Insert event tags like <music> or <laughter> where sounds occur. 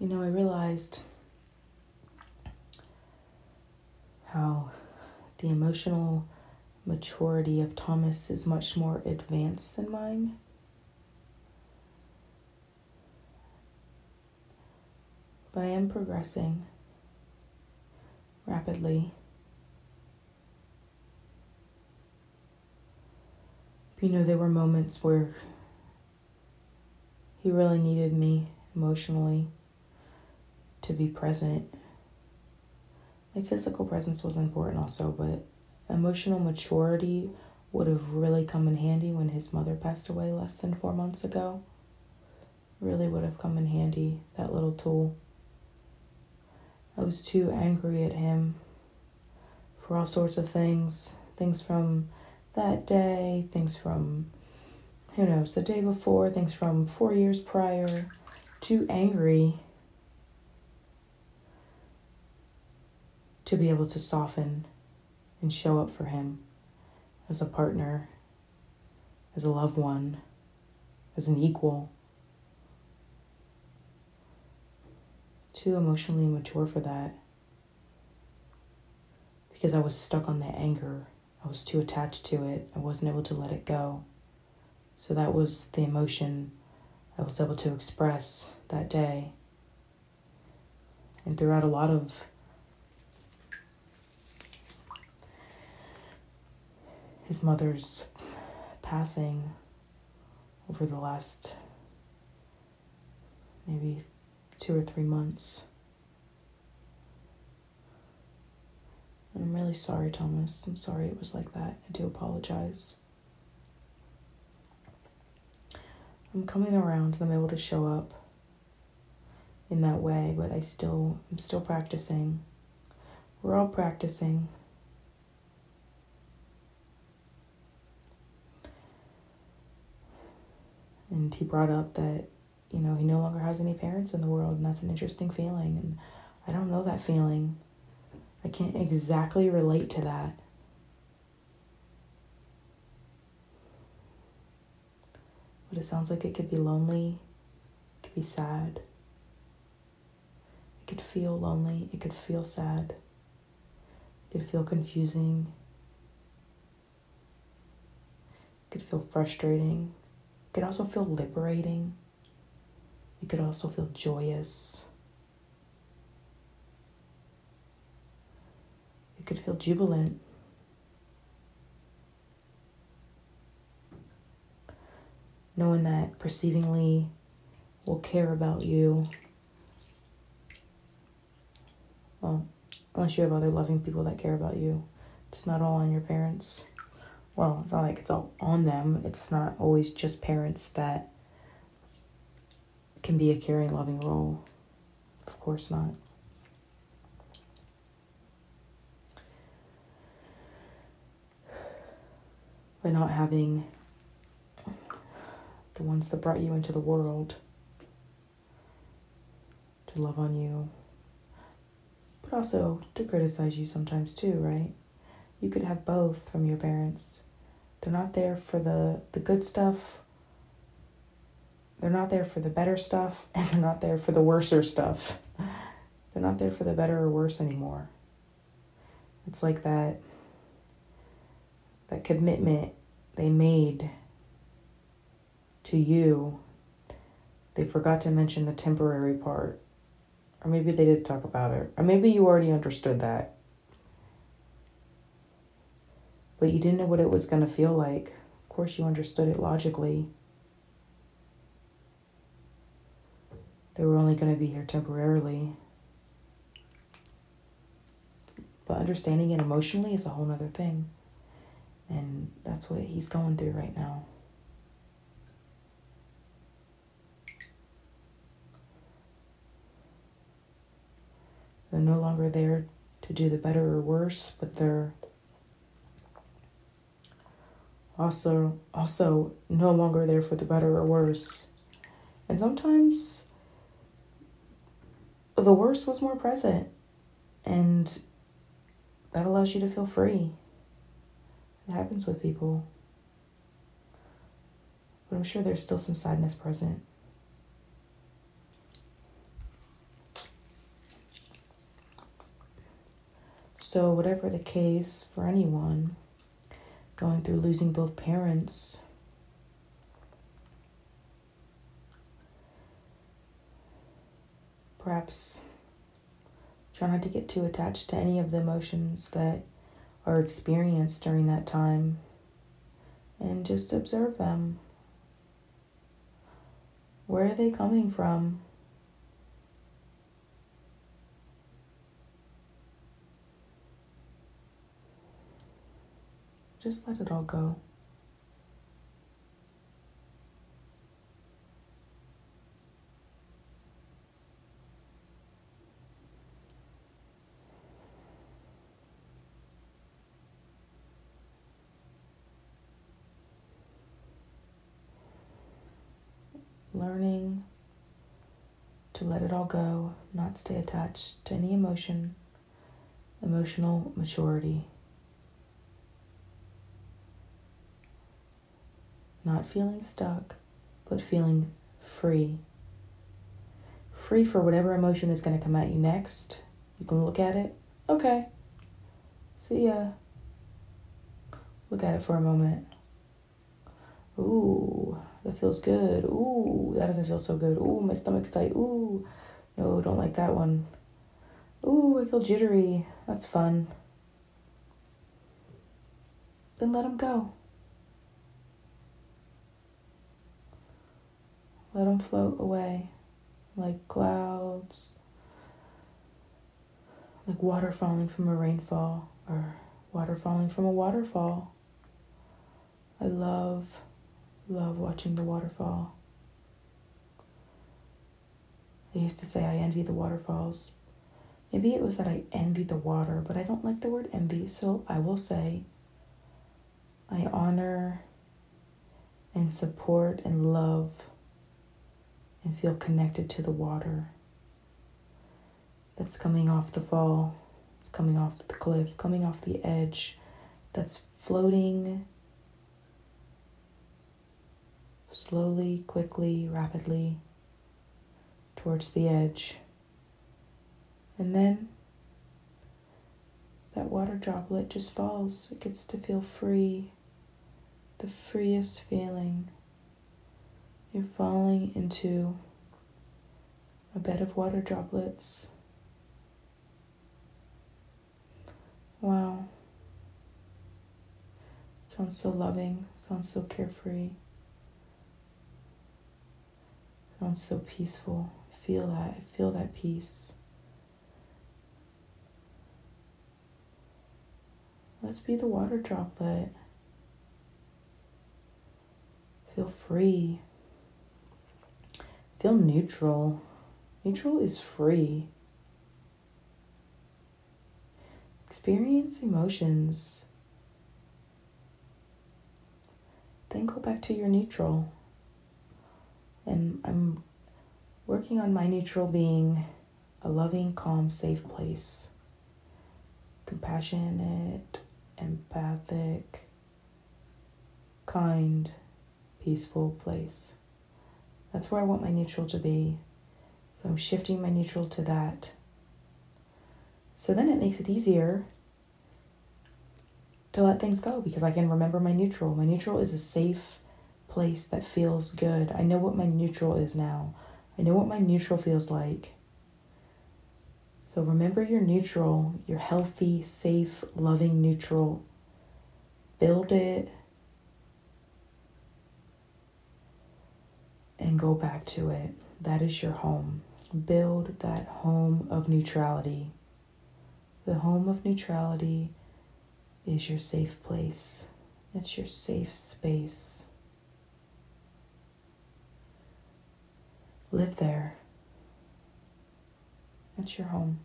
you know, I realized how the emotional maturity of Thomas is much more advanced than mine. But I am progressing rapidly. You know, there were moments where he really needed me emotionally to be present. My physical presence was important also, but emotional maturity would have really come in handy when his mother passed away less than four months ago. Really would have come in handy, that little tool. I was too angry at him for all sorts of things. Things from that day, things from, who knows, the day before, things from four years prior. Too angry to be able to soften and show up for him as a partner, as a loved one, as an equal. Too emotionally mature for that because I was stuck on that anger. I was too attached to it. I wasn't able to let it go. So that was the emotion I was able to express that day. And throughout a lot of his mother's passing over the last maybe two or three months. I'm really sorry, Thomas. I'm sorry it was like that. I do apologize. I'm coming around and I'm able to show up in that way, but I still I'm still practicing. We're all practicing. And he brought up that, you know, he no longer has any parents in the world, and that's an interesting feeling. And I don't know that feeling. I can't exactly relate to that. But it sounds like it could be lonely, it could be sad. It could feel lonely, it could feel sad, it could feel confusing, it could feel frustrating. It could also feel liberating. It could also feel joyous. It could feel jubilant. Knowing that perceivingly will care about you. Well, unless you have other loving people that care about you, it's not all on your parents well, it's not like it's all on them. It's not always just parents that can be a caring, loving role. Of course not. By not having the ones that brought you into the world to love on you, but also to criticize you sometimes too, right? You could have both from your parents they're not there for the, the good stuff. They're not there for the better stuff, <laughs> and they're not there for the worser stuff. They're not there for the better or worse anymore. It's like that that commitment they made to you. They forgot to mention the temporary part. Or maybe they did talk about it. Or maybe you already understood that but you didn't know what it was going to feel like. Of course, you understood it logically. They were only going to be here temporarily. But understanding it emotionally is a whole other thing. And that's what he's going through right now. They're no longer there to do the better or worse, but they're also also no longer there for the better or worse. And sometimes the worst was more present. And that allows you to feel free. It happens with people. But I'm sure there's still some sadness present. So, whatever the case for anyone, going through losing both parents, perhaps try not to get too attached to any of the emotions that are experienced during that time and just observe them. Where are they coming from? Just let it all go. Learning to let it all go, not stay attached to any emotion, emotional maturity. Not feeling stuck, but feeling free. Free for whatever emotion is going to come at you next. You can look at it. Okay. See ya. Look at it for a moment. Ooh, that feels good. Ooh, that doesn't feel so good. Ooh, my stomach's tight. Ooh, no, don't like that one. Ooh, I feel jittery. That's fun. Then let them go. Let them float away like clouds, like water falling from a rainfall or water falling from a waterfall. I love, love watching the waterfall. I used to say I envy the waterfalls. Maybe it was that I envy the water, but I don't like the word envy, so I will say I honor and support and love and feel connected to the water that's coming off the fall, it's coming off the cliff, coming off the edge, that's floating slowly, quickly, rapidly towards the edge. And then that water droplet just falls. It gets to feel free, the freest feeling. You're falling into a bed of water droplets. Wow. Sounds so loving, sounds so carefree. Sounds so peaceful. Feel that, feel that peace. Let's be the water droplet. Feel free. Feel neutral. Neutral is free. Experience emotions. Then go back to your neutral. And I'm working on my neutral being a loving, calm, safe place. Compassionate, empathic, kind, peaceful place. That's where I want my neutral to be. So I'm shifting my neutral to that. So then it makes it easier to let things go because I can remember my neutral. My neutral is a safe place that feels good. I know what my neutral is now. I know what my neutral feels like. So remember your neutral, your healthy, safe, loving neutral. Build it and go back to it. That is your home. Build that home of neutrality. The home of neutrality is your safe place, it's your safe space. Live there. That's your home.